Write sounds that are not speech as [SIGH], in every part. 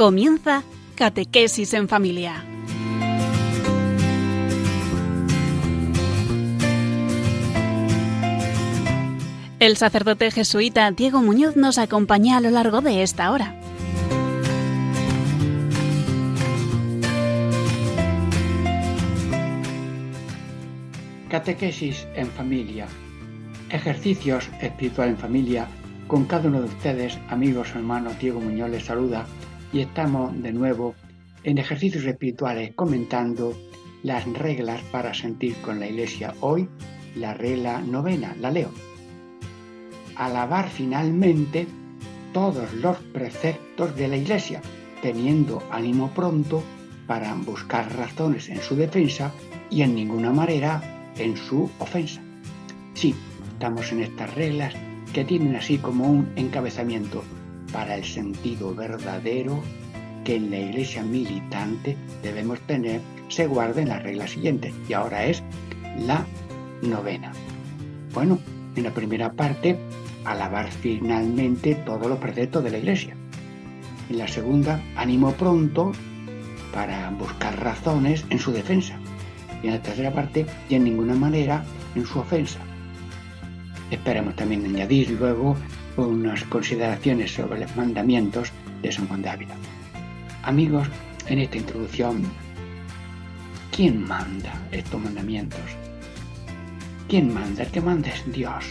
Comienza Catequesis en Familia. El sacerdote jesuita Diego Muñoz nos acompaña a lo largo de esta hora. Catequesis en familia. Ejercicios espiritual en familia. Con cada uno de ustedes, amigos hermanos, Diego Muñoz les saluda y estamos de nuevo en ejercicios espirituales comentando las reglas para sentir con la iglesia. Hoy la regla novena, la leo. Alabar finalmente todos los preceptos de la iglesia, teniendo ánimo pronto para buscar razones en su defensa y en ninguna manera en su ofensa. Sí, estamos en estas reglas que tienen así como un encabezamiento para el sentido verdadero que en la iglesia militante debemos tener se guarda en la regla siguiente y ahora es la novena. Bueno, en la primera parte, alabar finalmente todos los preceptos de la iglesia. En la segunda, ánimo pronto para buscar razones en su defensa. Y en la tercera parte, y en ninguna manera en su ofensa. Esperemos también añadir luego unas consideraciones sobre los mandamientos de San Juan de Ávila. Amigos, en esta introducción, ¿quién manda estos mandamientos? ¿Quién manda? El que manda es Dios.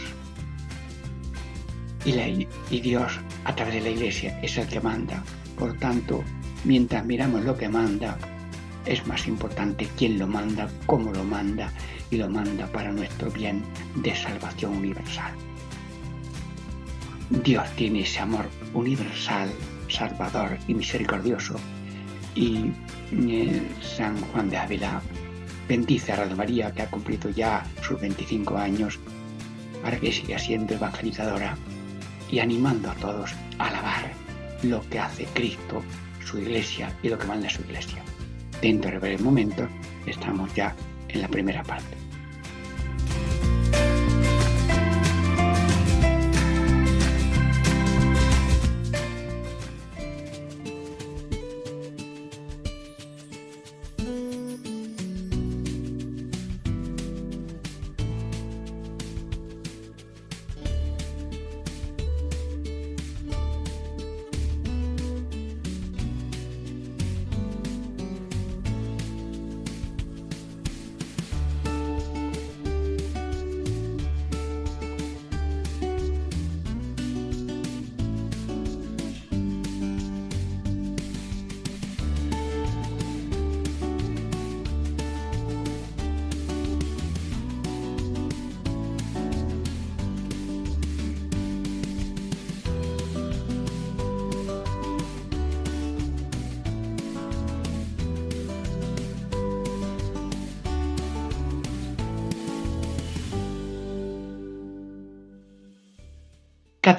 Y, y Dios, a través de la iglesia, es el que manda. Por tanto, mientras miramos lo que manda, es más importante quién lo manda, cómo lo manda y lo manda para nuestro bien de salvación universal. Dios tiene ese amor universal, salvador y misericordioso. Y eh, San Juan de Ávila bendice a Radio María, que ha cumplido ya sus 25 años, para que siga siendo evangelizadora y animando a todos a alabar lo que hace Cristo, su iglesia y lo que manda su iglesia. Dentro de breves momentos estamos ya en la primera parte.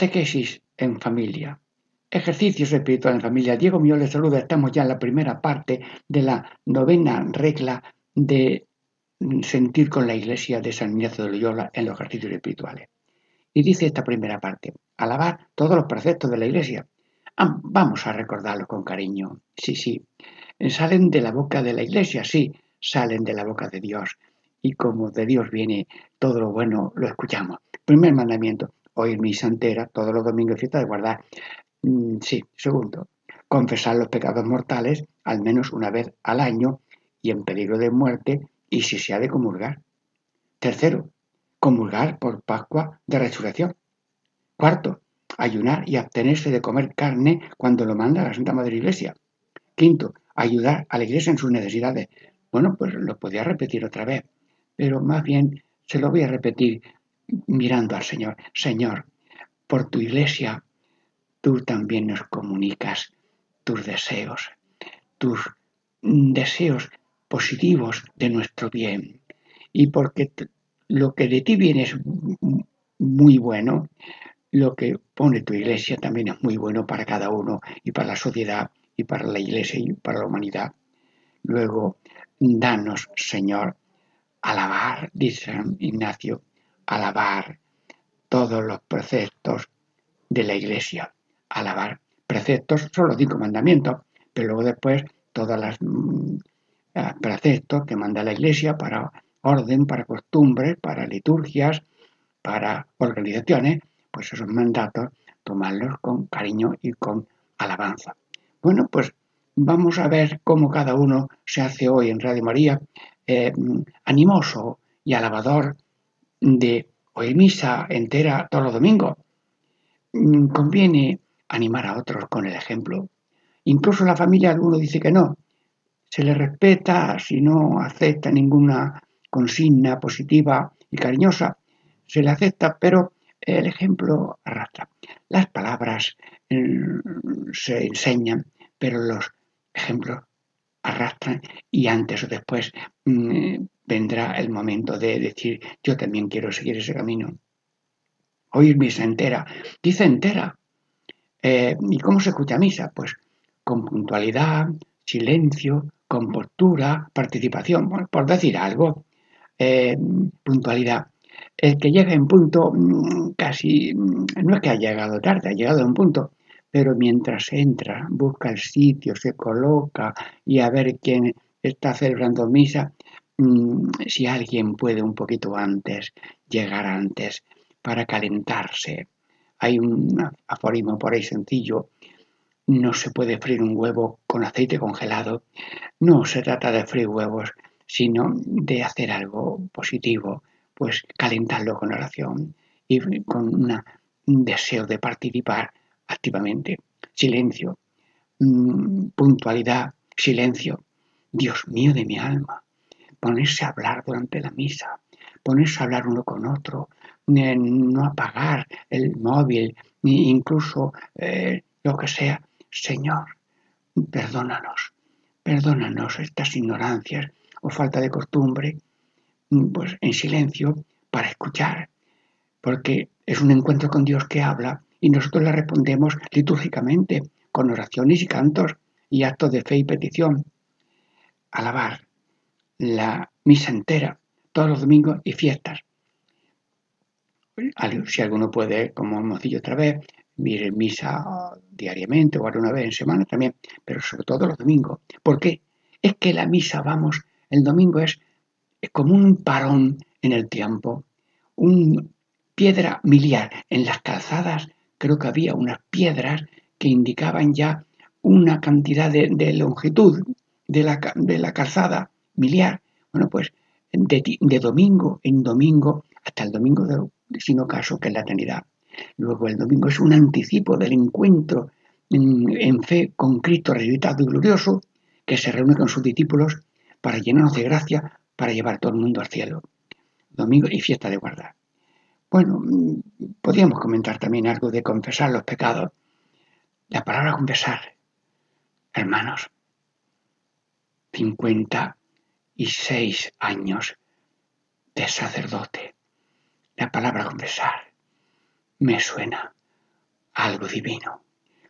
Catequesis en familia. Ejercicios espirituales en familia. Diego Mío les saluda. Estamos ya en la primera parte de la novena regla de sentir con la iglesia de San Ignacio de Loyola en los ejercicios espirituales. Y dice esta primera parte, alabar todos los preceptos de la iglesia. Ah, vamos a recordarlos con cariño. Sí, sí. Salen de la boca de la iglesia, sí, salen de la boca de Dios. Y como de Dios viene todo lo bueno, lo escuchamos. Primer mandamiento, oír misa entera todos los domingos fiesta de guardar. Mm, sí, segundo, confesar los pecados mortales al menos una vez al año y en peligro de muerte y si se ha de comulgar. Tercero, comulgar por Pascua de Resurrección. Cuarto, ayunar y abstenerse de comer carne cuando lo manda la Santa Madre Iglesia. Quinto, ayudar a la Iglesia en sus necesidades. Bueno, pues lo podía repetir otra vez, pero más bien se lo voy a repetir mirando al Señor. Señor, por tu iglesia, tú también nos comunicas tus deseos, tus deseos positivos de nuestro bien. Y porque lo que de ti viene es muy bueno, lo que pone tu iglesia también es muy bueno para cada uno y para la sociedad y para la iglesia y para la humanidad. Luego, danos, Señor, alabar, dice San Ignacio, alabar todos los preceptos de la iglesia. Alabar preceptos son los cinco mandamientos, que luego después todas las mm, preceptos que manda la Iglesia para orden, para costumbres, para liturgias, para organizaciones, pues esos mandatos tomarlos con cariño y con alabanza. Bueno, pues vamos a ver cómo cada uno se hace hoy en Radio María eh, animoso y alabador de hoy misa entera todos los domingos. Mm, conviene animar a otros con el ejemplo. Incluso la familia alguno dice que no. Se le respeta si no acepta ninguna consigna positiva y cariñosa. Se le acepta, pero el ejemplo arrastra. Las palabras mm, se enseñan, pero los ejemplos arrastran y antes o después mm, vendrá el momento de decir yo también quiero seguir ese camino. Oír misa entera. Dice entera. Eh, ¿Y cómo se escucha misa? Pues con puntualidad, silencio, compostura, participación, por decir algo. Eh, puntualidad. El que llega en punto mm, casi, mm, no es que haya llegado tarde, ha llegado en punto, pero mientras entra, busca el sitio, se coloca y a ver quién está celebrando misa, si alguien puede un poquito antes, llegar antes para calentarse. Hay un aforismo por ahí sencillo, no se puede freír un huevo con aceite congelado. No se trata de freír huevos, sino de hacer algo positivo, pues calentarlo con oración y con un deseo de participar activamente. Silencio, mm, puntualidad, silencio. Dios mío de mi alma, ponerse a hablar durante la misa, ponerse a hablar uno con otro, eh, no apagar el móvil, ni incluso eh, lo que sea. Señor, perdónanos, perdónanos estas ignorancias o falta de costumbre, mm, pues en silencio para escuchar, porque es un encuentro con Dios que habla y nosotros le respondemos litúrgicamente con oraciones y cantos y actos de fe y petición. Alabar la misa entera, todos los domingos y fiestas. Si alguno puede, como hemos dicho otra vez, mire misa diariamente o alguna vez en semana también, pero sobre todo los domingos. ¿Por qué? Es que la misa, vamos, el domingo es como un parón en el tiempo, una piedra miliar en las calzadas creo que había unas piedras que indicaban ya una cantidad de, longitud de la, de la, calzada Bueno, pues de, domingo en domingo hasta el domingo de, sin ocaso, que es la eternidad. Luego el domingo es un anticipo del encuentro en, fe con Cristo resucitado y glorioso, que se reúne con sus discípulos para llenarnos de gracia, para llevar todo el mundo al cielo. Domingo y fiesta de guardar. Bueno, podríamos comentar también algo de confesar los pecados. La palabra confesar, hermanos, 56 años de sacerdote. La palabra confesar me suena algo divino.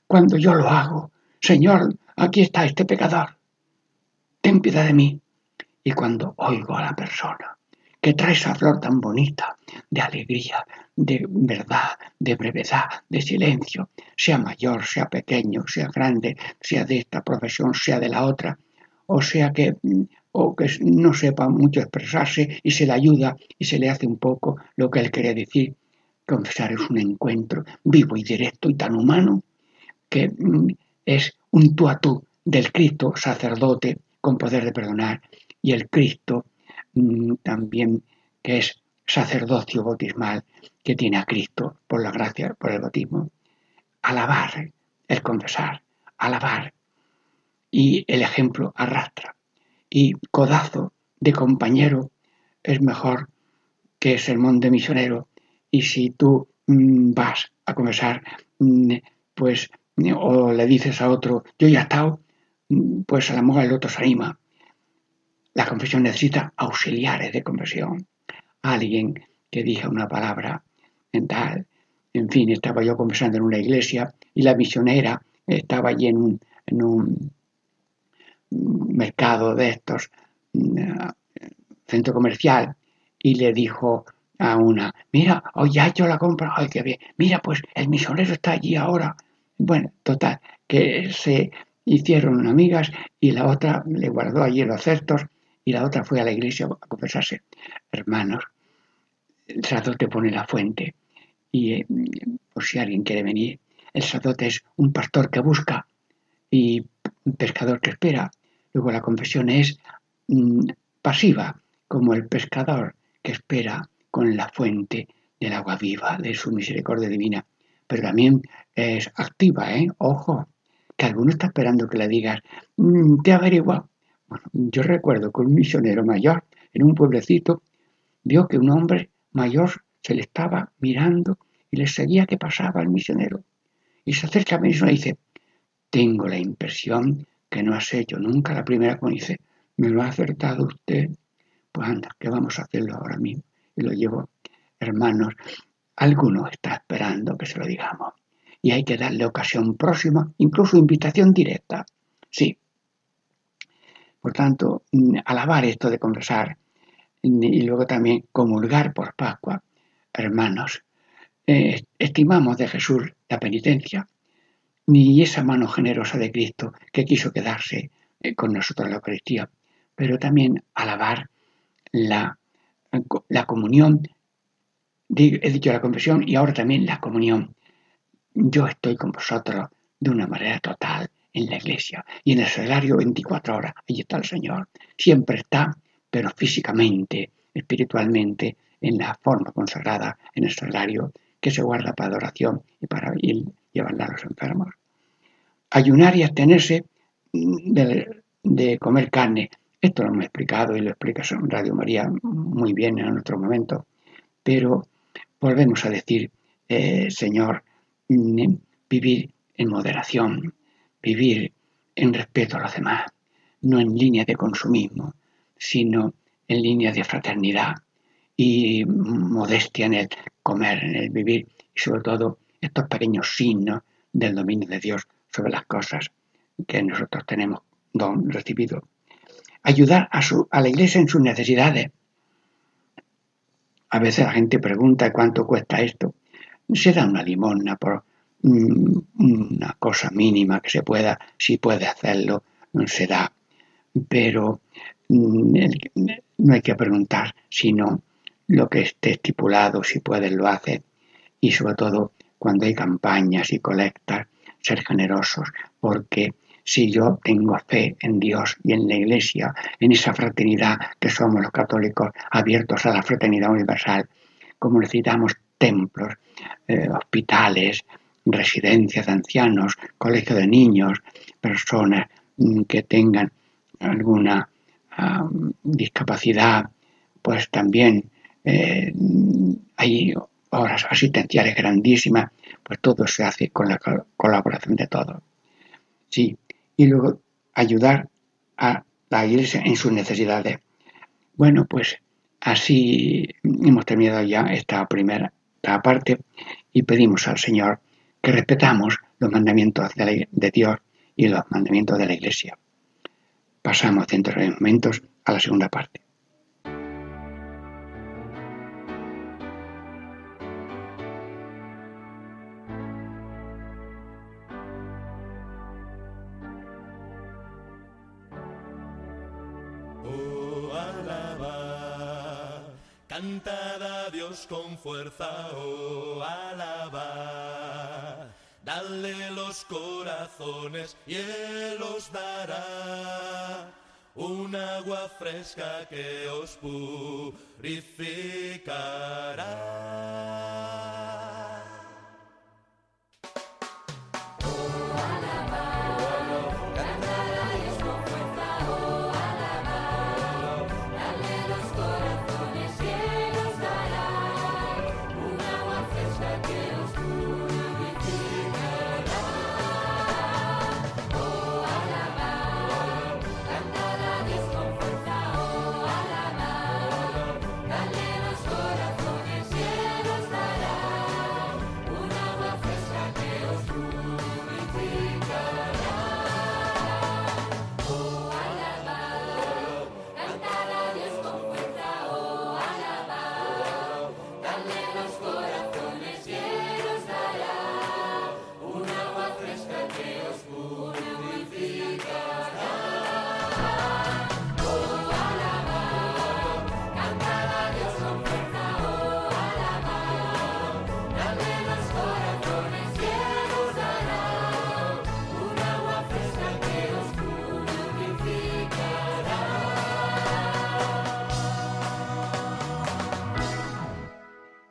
Cuando yo lo hago, Señor, aquí está este pecador, ten piedad de mí. Y cuando oigo a la persona que trae esa flor tan bonita de alegría, de verdad, de brevedad, de silencio, sea mayor, sea pequeño, sea grande, sea de esta profesión, sea de la otra, o sea que, mm, o que no sepa mucho expresarse y se le ayuda y se le hace un poco lo que él quería decir. Confesar es un encuentro vivo y directo y tan humano que mm, es un tú a tú del Cristo sacerdote con poder de perdonar y el Cristo Mm, también que es sacerdocio bautismal que tiene a Cristo por la gracia, por el bautismo. Alabar, el confesar, alabar. Y el ejemplo arrastra. Y codazo de compañero es mejor que sermón de misionero. Y si tú mm, vas a confesar, mm, pues, o le dices a otro, yo ya he estado, pues a la mejor el otro se anima la confesión necesita auxiliares de confesión. Alguien que diga una palabra mental. En fin, estaba yo confesando en una iglesia y la misionera estaba allí en un, mercado de estos, mm, centro comercial, y le dijo a una, mira, hoy ya hecho la compra, ay, qué bien, mira, pues el misionero está allí ahora. Bueno, total, que se hicieron amigas y la otra le guardó allí los cestos y la otra fue a la iglesia a confesarse. Hermanos, el sacerdote pone la fuente y eh, por si alguien quiere venir, el sacerdote es un pastor que busca y un pescador que espera. Luego la confesión es mm, pasiva, como el pescador que espera con la fuente del agua viva, de su misericordia divina. Pero también es activa, ¿eh? Ojo, que alguno está esperando que le digas, mm, te averigua. Bueno, yo recuerdo que un misionero mayor en un pueblecito vio que un hombre mayor se le estaba mirando y le seguía que pasaba el misionero. Y se acerca a mí y dice, tengo la impresión que no has hecho nunca la primera como dice, me lo ha acertado usted. Pues anda, que vamos a hacerlo ahora mismo. Y lo llevo, hermanos, alguno está esperando que se lo digamos. Y hay que darle ocasión próxima, incluso invitación directa. Sí. Por tanto, mm, alabar esto de conversar y luego también comulgar por Pascua. Hermanos, eh, estimamos de Jesús la penitencia, ni esa mano generosa de Cristo que quiso quedarse eh, con nosotros en la Eucaristía, pero también alabar la, la comunión, he dicho la confesión y ahora también la comunión. Yo estoy con vosotros de una manera total en la iglesia y en el salario 24 horas. Allí está el Señor. Siempre está pero físicamente, espiritualmente, en la forma consagrada en el sagrario que se guarda para adoración y para ir, llevarla a los enfermos. Ayunar y abstenerse de, comer carne. Esto lo hemos explicado y lo explica Radio María muy bien en otro momento, pero volvemos a decir, eh, Señor, mm, vivir en moderación, vivir en respeto a los demás, no en línea de consumismo, sino en línea de fraternidad y modestia en el comer, en el vivir y sobre todo estos pequeños signos del dominio de Dios sobre las cosas que nosotros tenemos don recibido. Ayudar a, su, a la iglesia en sus necesidades. A veces la gente pregunta cuánto cuesta esto. Se da una limosna por mm, una cosa mínima que se pueda, si puede hacerlo, se da. Pero no hay que preguntar, sino lo que esté estipulado, si puedes lo haces. Y sobre todo cuando hay campañas y colectas, ser generosos, porque si yo tengo fe en Dios y en la Iglesia, en esa fraternidad que somos los católicos abiertos a la fraternidad universal, como necesitamos templos, eh, hospitales, residencias de ancianos, colegios de niños, personas mm, que tengan alguna discapacidad, pues también eh, hay horas asistenciales grandísimas, pues todo se hace con la colaboración de todos. Sí, y luego ayudar a la iglesia en sus necesidades. Bueno, pues así hemos terminado ya esta primera parte y pedimos al Señor que respetamos los mandamientos de Dios y los mandamientos de la iglesia. Pasamos dentro de momentos a la segunda parte. Fuerza, oh, alaba Dale los corazones y Él os dará un agua fresca que os purificará.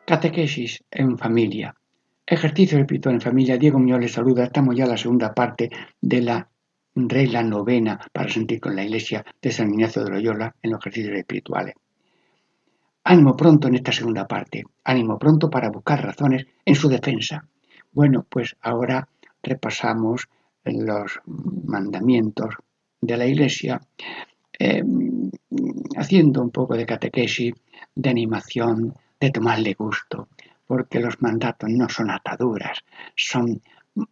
Catequesis en familia. Ejercicio espiritual en familia. Diego Muñoz les saluda. Estamos ya en la segunda parte de la regla novena para sentir con la iglesia de San Ignacio de Loyola en los ejercicios espirituales. Ánimo pronto en esta segunda parte. Ánimo pronto para buscar razones en su defensa. Bueno, pues ahora repasamos los mandamientos de la iglesia eh, haciendo un poco de catequesis, de animación, de tomarle gusto, porque los mandatos no son ataduras, son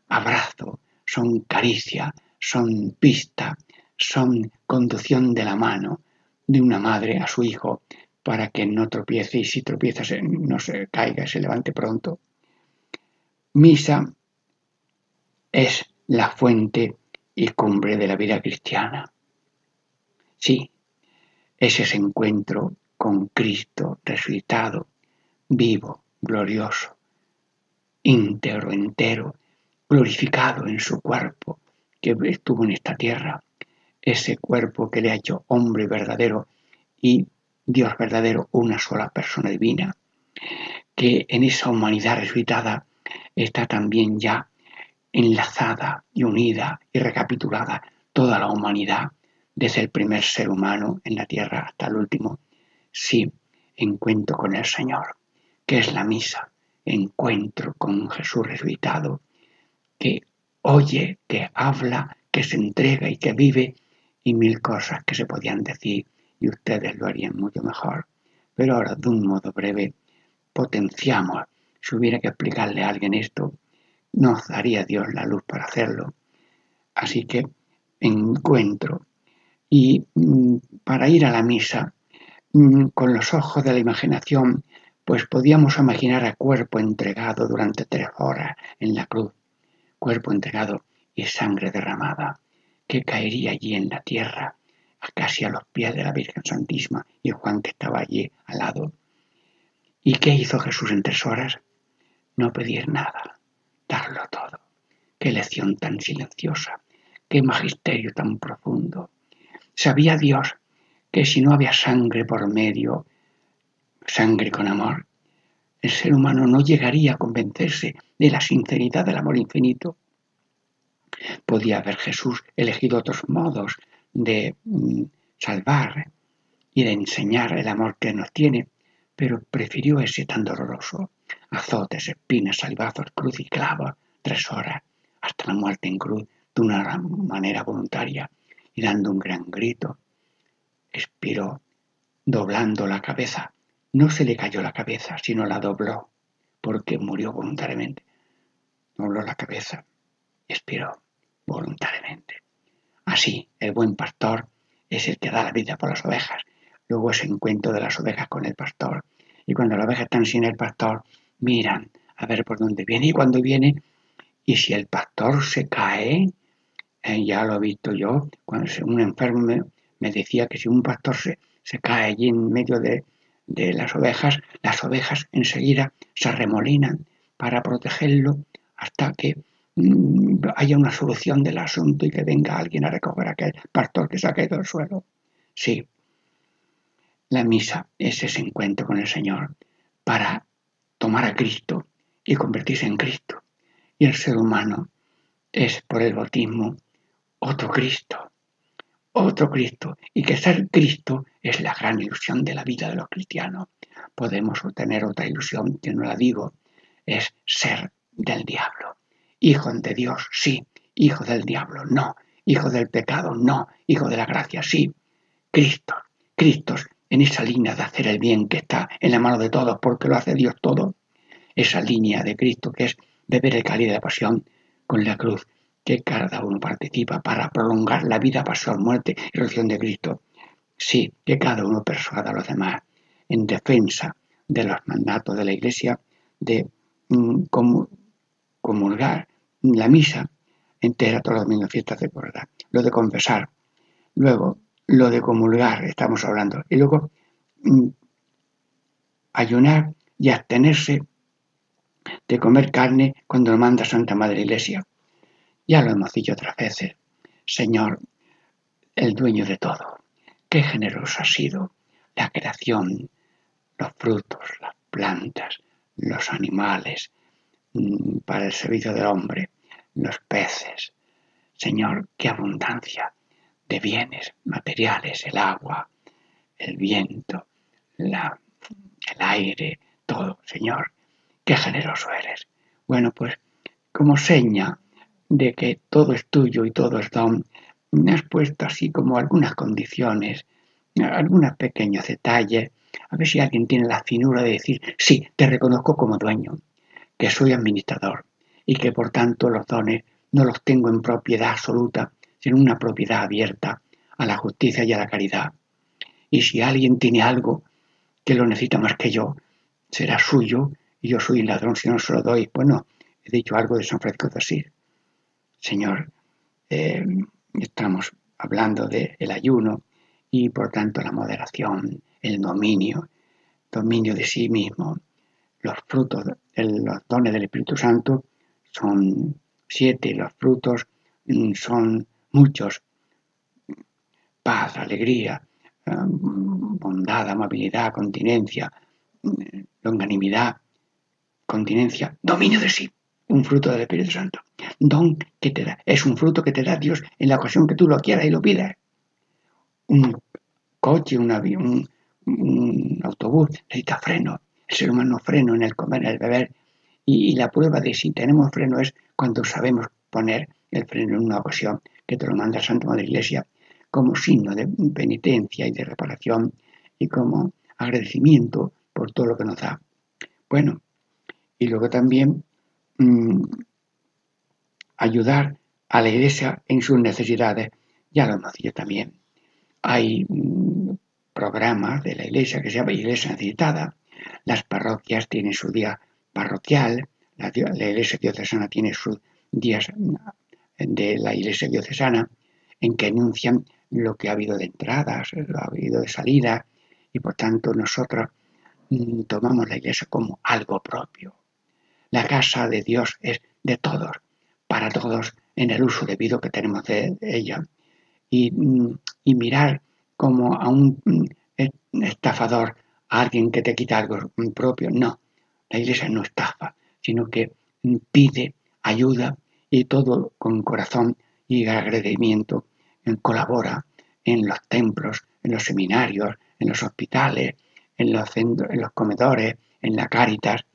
abrazo, son caricia, son pista, son conducción de la mano de una madre a su hijo para que no tropiece y si tropieza no se caiga se levante pronto. Misa es la fuente y cumbre de la vida cristiana. Sí, es ese encuentro con Cristo resucitado, vivo, glorioso, íntegro, entero, glorificado en su cuerpo que estuvo en esta tierra, ese cuerpo que le ha hecho hombre verdadero y Dios verdadero, una sola persona divina, que en esa humanidad resucitada está también ya enlazada y unida y recapitulada toda la humanidad, desde el primer ser humano en la tierra hasta el último. Sí, encuentro con el Señor, que es la misa, encuentro con Jesús resucitado, que oye, que habla, que se entrega y que vive, y mil cosas que se podían decir y ustedes lo harían mucho mejor. Pero ahora, de un modo breve, potenciamos. Si hubiera que explicarle a alguien esto, nos daría Dios la luz para hacerlo. Así que encuentro. Y mm, para ir a la misa, mm, con los ojos de la imaginación, pues podíamos imaginar a cuerpo entregado durante tres horas en la cruz, cuerpo entregado y sangre derramada, que caería allí en la tierra casi a los pies de la Virgen Santísima y Juan que estaba allí al lado. ¿Y qué hizo Jesús en tres horas? No pedir nada, darlo todo. Qué lección tan silenciosa, qué magisterio tan profundo. Sabía Dios que si no había sangre por medio, sangre con amor, el ser humano no llegaría a convencerse de la sinceridad del amor infinito. Podía haber Jesús elegido otros modos de mm, salvar y de enseñar el amor que nos tiene, pero prefirió ese tan doloroso. Azotes, espinas, salvazos, cruz y clava, tres horas, hasta la muerte en cruz, de una manera voluntaria, y dando un gran grito, expiró, doblando la cabeza. No se le cayó la cabeza, sino la dobló, porque murió voluntariamente. Dobló la cabeza, expiró voluntariamente. Así, el buen pastor es el que da la vida por las ovejas. Luego ese encuentro de las ovejas con el pastor. Y cuando las ovejas están sin el pastor, miran a ver por dónde viene. Y cuando viene, y si el pastor se cae, eh, ya lo he visto yo, cuando un enfermo me, decía que si un pastor se, se cae allí en medio de, de las ovejas, las ovejas enseguida se remolinan para protegerlo hasta que Mm, haya una solución del asunto y que venga alguien a recoger aquel pastor que se ha caído del suelo. Sí, la misa es ese encuentro con el Señor para tomar a Cristo y convertirse en Cristo. Y el ser humano es por el bautismo otro Cristo, otro Cristo. Y que ser Cristo es la gran ilusión de la vida de los cristianos. Podemos obtener otra ilusión que no la digo, es ser del diablo. Hijo de Dios, sí. Hijo del diablo, no. Hijo del pecado, no. Hijo de la gracia, sí. Cristo, Cristo, en esa línea de hacer el bien que está en la mano de todos, porque lo hace Dios todo. Esa línea de Cristo que es beber el cáliz de la pasión con la cruz, que cada uno participa para prolongar la vida, pasión, muerte y resurrección de Cristo. Sí, que cada uno persuada a los demás en defensa de los mandatos de la Iglesia de mm, comulgar la misa entera todas las mismas fiestas de verdad. Lo de confesar. Luego, lo de comulgar, estamos hablando. Y luego, mm, ayunar y abstenerse de comer carne cuando lo manda Santa Madre Iglesia. Ya lo hemos dicho otras veces. Señor, el dueño de todo, qué generoso ha sido la creación, los frutos, las plantas, los animales mm, para el servicio del hombre, los peces. Señor, qué abundancia de bienes materiales, el agua, el viento, la, el aire, todo. Señor, qué generoso eres. Bueno, pues como seña de que todo es tuyo y todo es don, has puesto así como algunas condiciones, algunos pequeños detalles, a ver si alguien tiene la finura de decir, sí, te reconozco como dueño, que soy administrador y que por tanto los dones no los tengo en propiedad absoluta, sino una propiedad abierta a la justicia y a la caridad. Y si alguien tiene algo que lo necesita más que yo, será suyo y yo soy un ladrón si no se lo doy. Bueno, he dicho algo de San Francisco de Asís. Señor, eh, estamos hablando del ayuno y por tanto la moderación, el dominio, dominio de sí mismo. Los frutos, los dones del Espíritu Santo son siete, los frutos mm, son muchos. Paz, alegría, em, bondad, amabilidad, continencia, mm, longanimidad, continencia, dominio de sí, un fruto del Espíritu Santo. Don que te da, es un fruto que te da Dios en la ocasión que tú lo quieras y lo pidas. Un coche, un avión, un autobús necesita freno. El ser humano freno en el comer, en el beber. Y, la prueba de si tenemos freno es cuando sabemos poner el freno en una ocasión, que te lo manda Santo la Iglesia, como signo de penitencia y de reparación y como agradecimiento por todo lo que nos da. Bueno, y luego también mmm, ayudar a la Iglesia en sus necesidades, ya lo hemos dicho también. Hay mmm, programas de la iglesia que se llama Iglesia Necesitada. Las parroquias tienen su día parroquial, la, iglesia diocesana tiene sus días de la iglesia diocesana en que anuncian lo que ha habido de entradas, lo ha habido de salida y por tanto nosotros mm, tomamos la iglesia como algo propio. La casa de Dios es de todos, para todos en el uso debido que tenemos de ella. Y, mm, y mirar como a un estafador, a alguien que te quita algo propio. No, la iglesia no estafa, sino que pide ayuda y todo con corazón y agradecimiento colabora en los templos, en los seminarios, en los hospitales, en los, centros, en los comedores, en la Cáritas,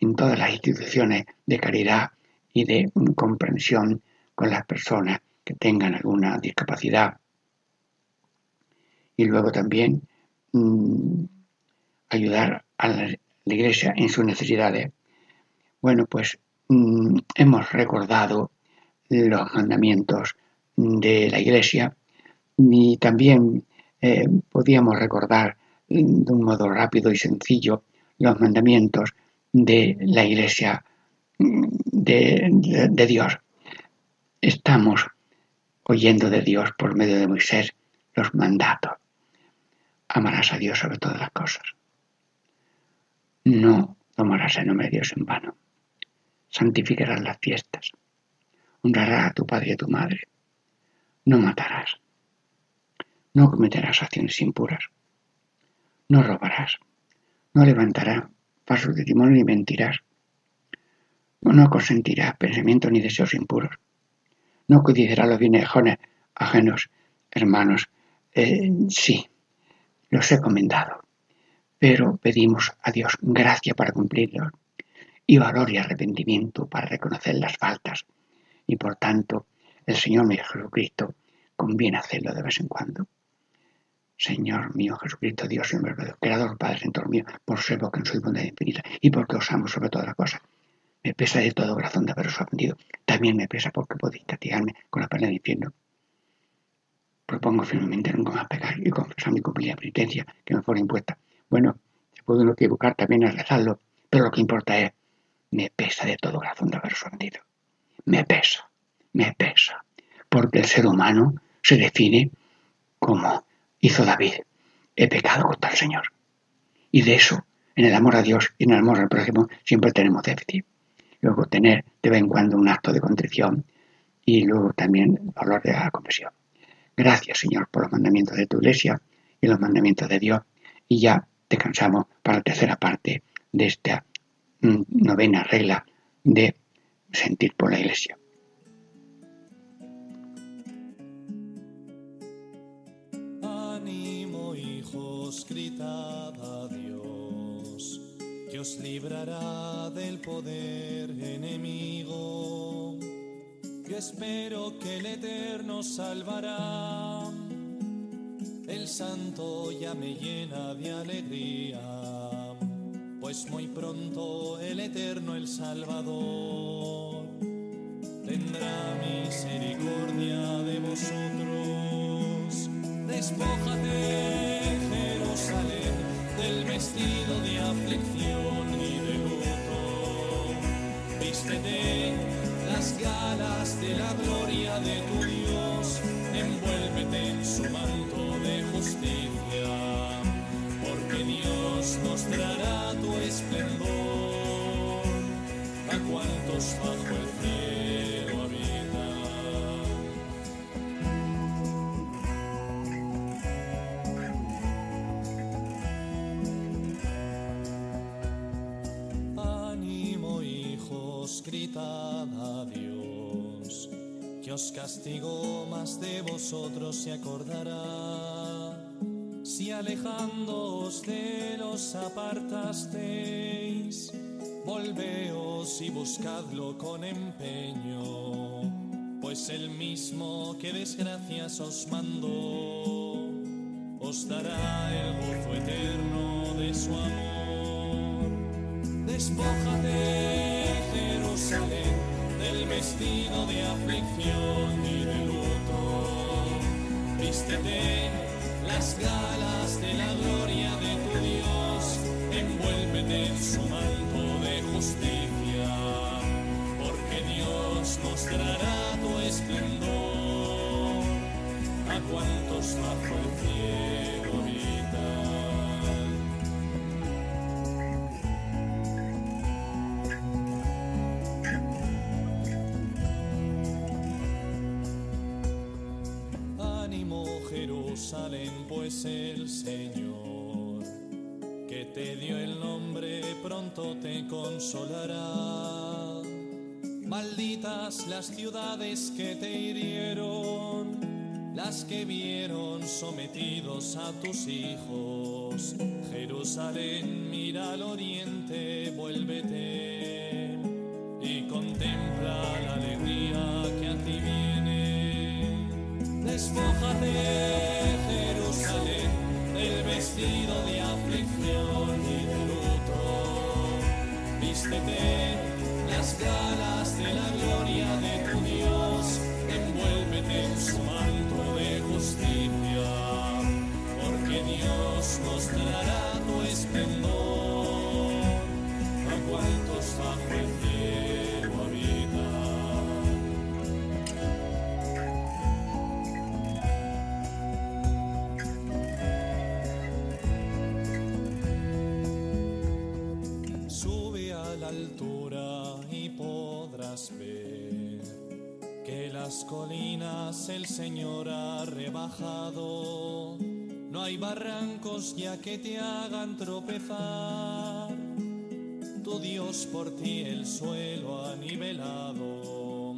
en todas las instituciones de caridad y de comprensión con las personas que tengan alguna discapacidad y luego también mmm, ayudar a la, iglesia en sus necesidades. Bueno, pues mmm, hemos recordado los mandamientos de la iglesia y también eh, podíamos recordar de un modo rápido y sencillo los mandamientos de la iglesia de, de, de Dios. Estamos oyendo de Dios por medio de Moisés los mandatos amarás a Dios sobre todas las cosas. No tomarás el nombre de Dios en vano. Santificarás las fiestas. Honrarás a tu padre y a tu madre. No matarás. No cometerás acciones impuras. No robarás. No levantarás falsos testimonio ni mentirás. No consentirás pensamientos ni deseos impuros. No codiciarás los bienes ajenos, hermanos. Eh, sí, los he comendado, pero pedimos a Dios gracia para cumplirlos y valor y arrepentimiento para reconocer las faltas y por tanto el Señor mío Jesucristo conviene hacerlo de vez en cuando. Señor mío Jesucristo, Dios y verdadero, Creador, Padre, Señor mío, por ser que soy bondad infinita y porque os amo sobre todas las cosas. Me pesa de todo corazón de haberos ofendido. También me pesa porque podéis castigarme con la pena del infierno propongo firmemente nunca más pecar y confesar mi cumplida penitencia que me fuera impuesta. Bueno, se puede uno equivocar también al rezarlo, pero lo que importa es, me pesa de todo corazón de haber ofendido. Me pesa, me pesa, porque el ser humano se define como hizo David, he pecado contra el Señor. Y de eso, en el amor a Dios y en el amor al prójimo, siempre tenemos déficit. Luego tener de vez en cuando un acto de contrición y luego también valor de la confesión. Gracias, Señor, por los mandamientos de tu iglesia y los mandamientos de Dios. Y ya descansamos para la tercera parte de esta mm, novena regla de sentir por la iglesia. Librará del poder enemigo. Yo espero que el Eterno salvará. El santo ya me llena de alegría, pues muy pronto el Eterno, el Salvador, tendrá misericordia de vosotros. Despójate, Jerusalén, del vestido de aflicción y de luto. Vístete las galas de la gloria de tu Dios, envuélvete en su manto de justicia, vosotros se acordará. Si alejándoos de los apartasteis, volveos y buscadlo con empeño, pues el mismo que desgracias os mandó, os dará el gozo eterno de su amor. Despójate, Jerusalén, del vestido de aflicción. Vístete las galas de la gloria de tu Dios, envuélvete en su manto de justicia, porque Dios mostrará tu esplendor a cuantos bajo el cielo Jerusalén, pues el Señor que te dio el nombre pronto te consolará. Malditas las ciudades que te hirieron, las que vieron sometidos a tus hijos. Jerusalén, mira al oriente, vuélvete y contempla la alegría que a ti viene. Despójate, el Señor ha rebajado. No hay barrancos ya que te hagan tropezar. Tu Dios por ti el suelo ha nivelado.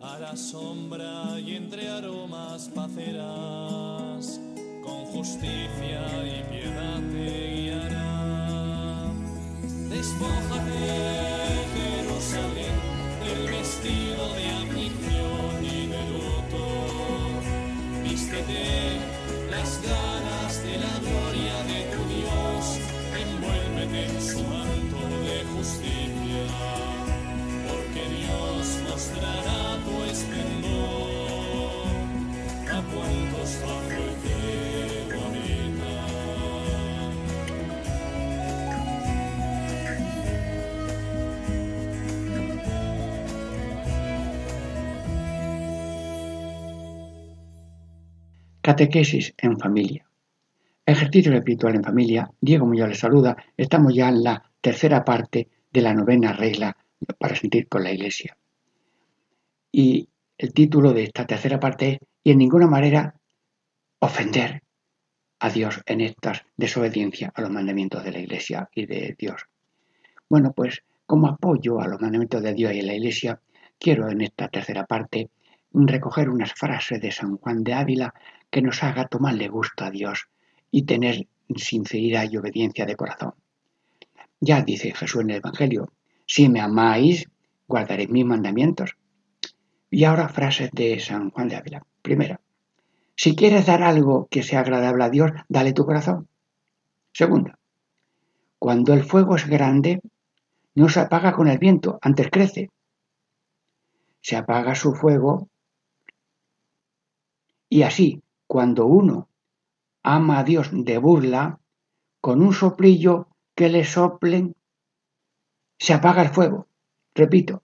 A la sombra y entre aromas pacerás. Con justicia y piedad te guiará. Despójate, Jerusalén, del vestido de Catequesis en familia. Ejercicio espiritual en familia. Diego Muñoz les saluda. Estamos ya en la tercera parte de la novena regla para sentir con la iglesia. Y el título de esta tercera parte es y en ninguna manera ofender a Dios en esta desobediencia a los mandamientos de la iglesia y de Dios. Bueno, pues como apoyo a los mandamientos de Dios y a la Iglesia, quiero en esta tercera parte recoger unas frases de San Juan de Ávila que nos haga tomarle gusto a Dios y tener sinceridad y obediencia de corazón. Ya dice Jesús en el Evangelio, si me amáis, guardaréis mis mandamientos. Y ahora frases de San Juan de Ávila. Primera, si quieres dar algo que sea agradable a Dios, dale tu corazón. Segunda, cuando el fuego es grande, no se apaga con el viento, antes crece. Se apaga su fuego y así, cuando uno ama a Dios de burla, con un soplillo que le soplen, se apaga el fuego. Repito,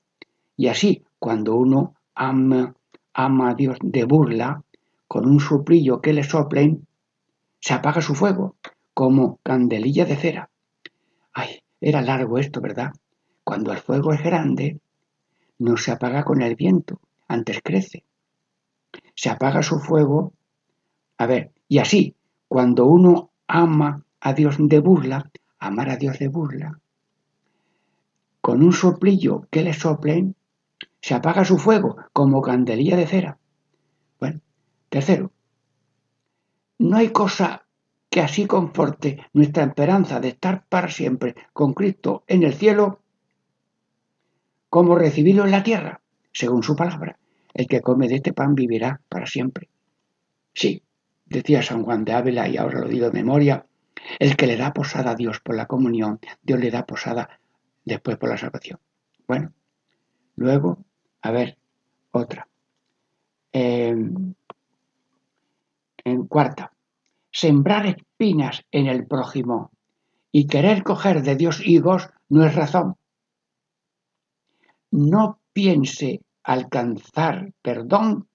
y así, cuando uno ama, a Dios de burla, con un soplillo que le soplen, se apaga su fuego, como candelilla de cera. Ay, era largo esto, ¿verdad? Cuando el fuego es grande, no se apaga con el viento, antes crece. Se apaga su fuego. A ver, y así, cuando uno ama a Dios de burla, amar a Dios de burla, con un soplillo que le soplen, se apaga su fuego como candelilla de cera. Bueno, tercero, no hay cosa que así conforte nuestra esperanza de estar para siempre con Cristo en el cielo como recibirlo en la tierra, según su palabra. El que come de este pan vivirá para siempre. Sí, decía San Juan de Ávila, y ahora lo digo de memoria, el que le da posada a Dios por la comunión, Dios le da posada después por la salvación. Bueno, luego, a ver, otra. Em, en cuarta, sembrar espinas en el prójimo y querer coger de Dios higos no es razón. No piense alcanzar perdón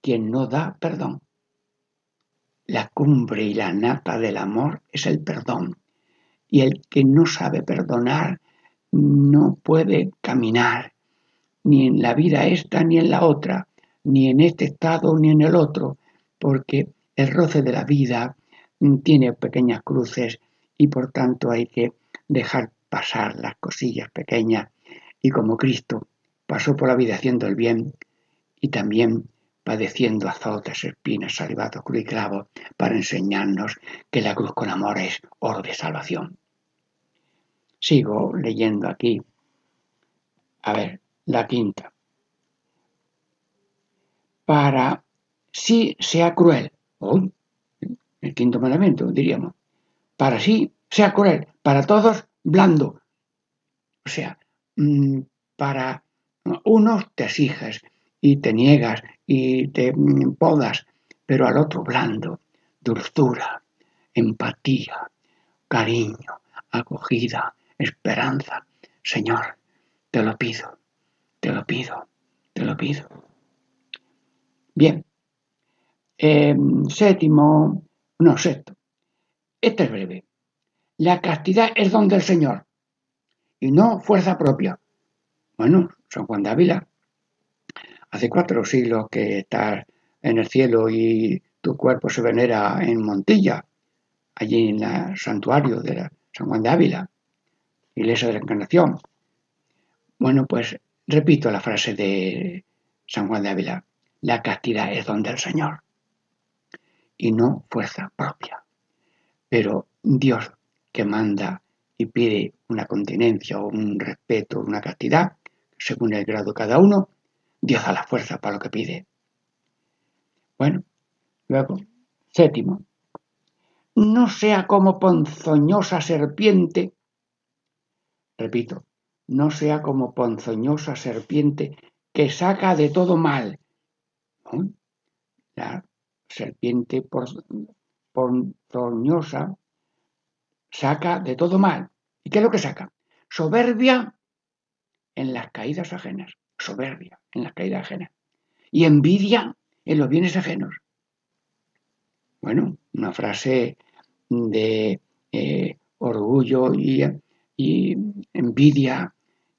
quien no da perdón. La cumbre y la nata del amor es el perdón. Y el que no sabe perdonar no puede caminar, ni en la vida esta ni en la otra, ni en este estado ni en el otro, porque el roce de la vida tiene pequeñas cruces y por tanto hay que dejar pasar las cosillas pequeñas y como Cristo pasó por la vida haciendo el bien y también padeciendo azotes, espinas, salivados, cruz y clavo, para enseñarnos que la cruz con amor es oro de salvación. Sigo leyendo aquí. A ver, la quinta. Para sí sea cruel. hoy el quinto mandamiento, diríamos. Para sí sea cruel. Para todos, blando. O sea, mm, para unos te exiges y te niegas y te mm, podas, pero al otro blando, dulzura, empatía, cariño, acogida, esperanza. Señor, te lo pido, te lo pido, te lo pido. Bien. Em, séptimo, no, sexto. Este es breve. La castidad es don del Señor y no fuerza propia. Bueno, San Juan de Ávila, hace cuatro siglos que estás en el cielo y tu cuerpo se venera en Montilla, allí en el santuario de San Juan de Ávila, iglesia de la Encarnación. Bueno, pues repito la frase de San Juan de Ávila, la castidad es don del Señor y no fuerza propia. Pero Dios que manda y pide una continencia o un respeto, una castidad, según el grado de cada uno, Dios da la fuerza para lo que pide. Bueno, luego, séptimo, no sea como ponzoñosa serpiente, repito, no sea como ponzoñosa serpiente que saca de todo mal. La serpiente ponzoñosa saca de todo mal. ¿Y qué es lo que saca? Soberbia en las caídas ajenas. Soberbia en las caídas ajenas. Y envidia en los bienes ajenos. Bueno, una frase de eh, orgullo y, y, envidia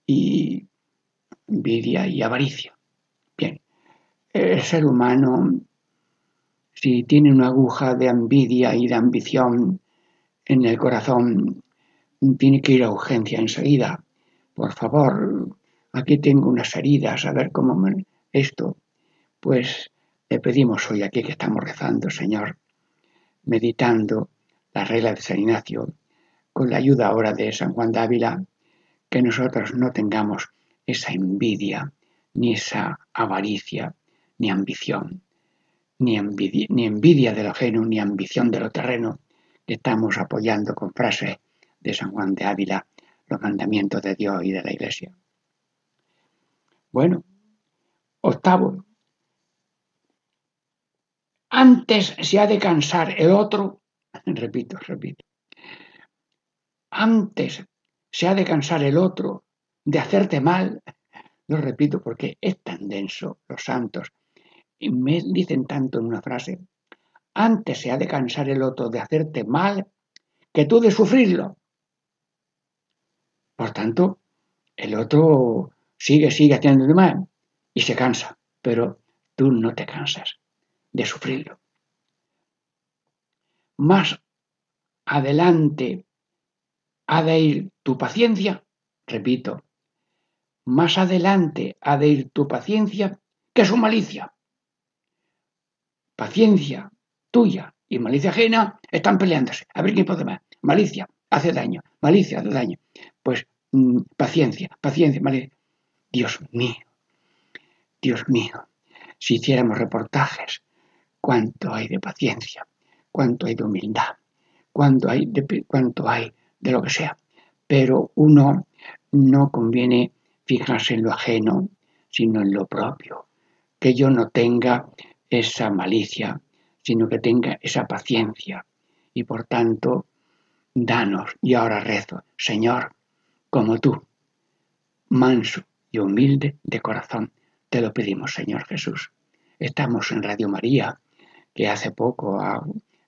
y envidia y avaricia. Bien, el ser humano, si tiene una aguja de envidia y de ambición en el corazón, tiene que ir a urgencia enseguida por favor, aquí tengo unas heridas, a ver cómo me... esto. Pues le pedimos hoy aquí que estamos rezando, Señor, meditando la regla de San Ignacio, con la ayuda ahora de San Juan de Ávila, que nosotros no tengamos esa envidia, ni esa avaricia, ni ambición, ni envidia, ni envidia de lo ajeno, ni ambición de lo terreno, que estamos apoyando con frases de San Juan de Ávila los mandamientos de Dios y de la Iglesia. Bueno, octavo. Antes se ha de cansar el otro, [LAUGHS] repito, repito, antes se ha de cansar el otro de hacerte mal, [LAUGHS] lo repito porque es tan denso, los santos, y me dicen tanto en una frase, antes se ha de cansar el otro de hacerte mal que tú de sufrirlo. Por tanto, el otro sigue, sigue haciendo mal y se cansa, pero tú no te cansas de sufrirlo. Más adelante ha de ir tu paciencia, repito, más adelante ha de ir tu paciencia que su malicia. Paciencia tuya y malicia ajena están peleándose. A ver quién puede más. Malicia hace daño, malicia hace daño. Pues Mm, paciencia, paciencia, ¿vale? Dios mío, Dios mío, si hiciéramos reportajes, cuánto hay de paciencia, cuánto hay de humildad, cuánto hay de, lo que sea. Pero uno no conviene fijarse en lo ajeno, sino en lo propio. Que yo no tenga esa malicia, sino que tenga esa paciencia. Y por tanto, danos, y ahora rezo, Señor, como tú, manso y humilde de corazón. Te lo pedimos, Señor Jesús. Estamos en Radio María, que hace poco ha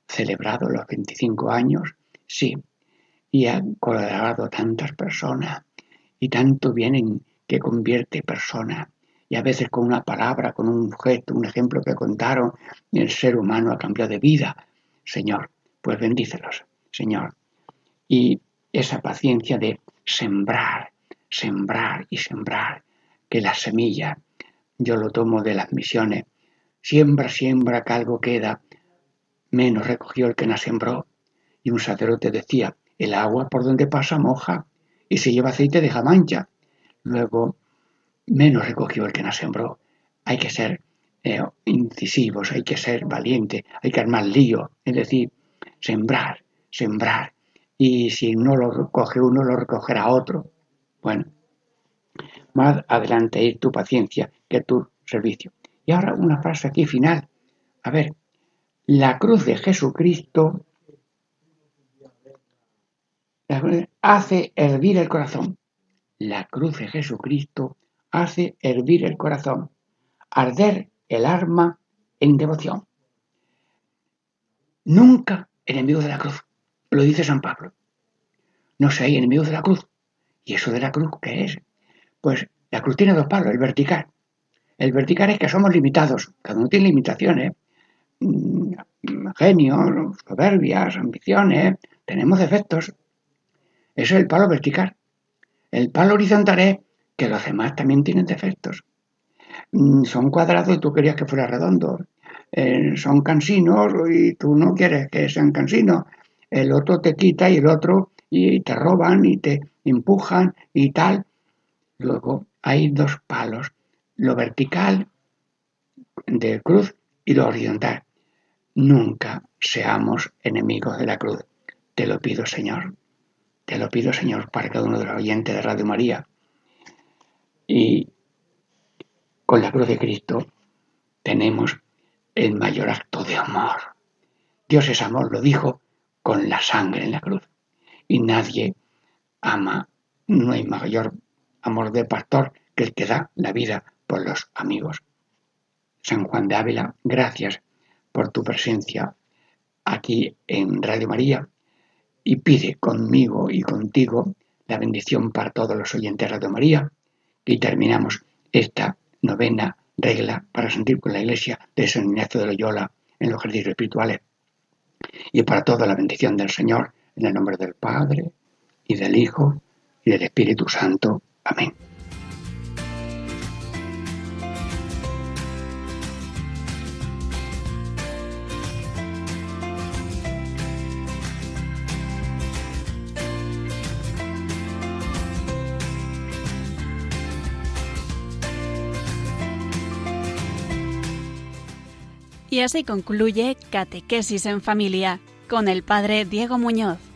celebrado los 25 años, sí, y ha colaborado tantas personas y tanto bien que convierte personas. Y a veces con una palabra, con un gesto, un ejemplo que contaron, el ser humano ha cambiado de vida. Señor, pues bendícelos, Señor. Y esa paciencia de sembrar, sembrar y sembrar, que la semilla, yo lo tomo de las misiones, siembra, siembra que algo queda, menos recogió el que la sembró. Y un sacerdote decía, el agua por donde pasa moja y se lleva aceite deja mancha. Luego, menos recogió el que la sembró. Hay que ser eh, incisivos, hay que ser valientes, hay que armar lío, es decir, sembrar, sembrar y si no lo recoge uno, lo recogerá otro. Bueno, más adelante ir tu paciencia que tu servicio. Y ahora una frase aquí final. A ver, la cruz de Jesucristo hace hervir el corazón. La cruz de Jesucristo hace hervir el corazón, arder el arma en devoción. Nunca enemigo de la cruz. Lo dice San Pablo. No hay enemigos de la cruz. ¿Y eso de la cruz qué es? Pues la cruz tiene dos palos, el vertical. El vertical es que somos limitados, cada uno tiene limitaciones. Mm, genios, soberbias, ambiciones, tenemos defectos. Eso es el palo vertical. El palo horizontal es que los demás también tienen defectos. Mm, son cuadrados y tú querías que fuera redondo. Eh, son cansinos y tú no quieres que sean cansinos el otro te quita y el otro y te roban y te empujan y tal. Luego hay dos palos, lo vertical de cruz y lo horizontal. Nunca seamos enemigos de la cruz. Te lo pido, Señor. Te lo pido, Señor, para cada uno de los oyentes de Radio María. Y con la cruz de Cristo tenemos el mayor acto de amor. Dios es amor, lo dijo con la sangre en la cruz. Y nadie ama, no hay mayor amor de pastor que el que da la vida por los amigos. San Juan de Ávila, gracias por tu presencia aquí en Radio María y pide conmigo y contigo la bendición para todos los oyentes de Radio María y terminamos esta novena regla para sentir con la iglesia de San Ignacio de Loyola en los ejercicios espirituales y para toda la bendición del Señor, en el nombre del Padre, y del Hijo, y del Espíritu Santo. Amén. Y así concluye Catequesis en Familia con el Padre Diego Muñoz.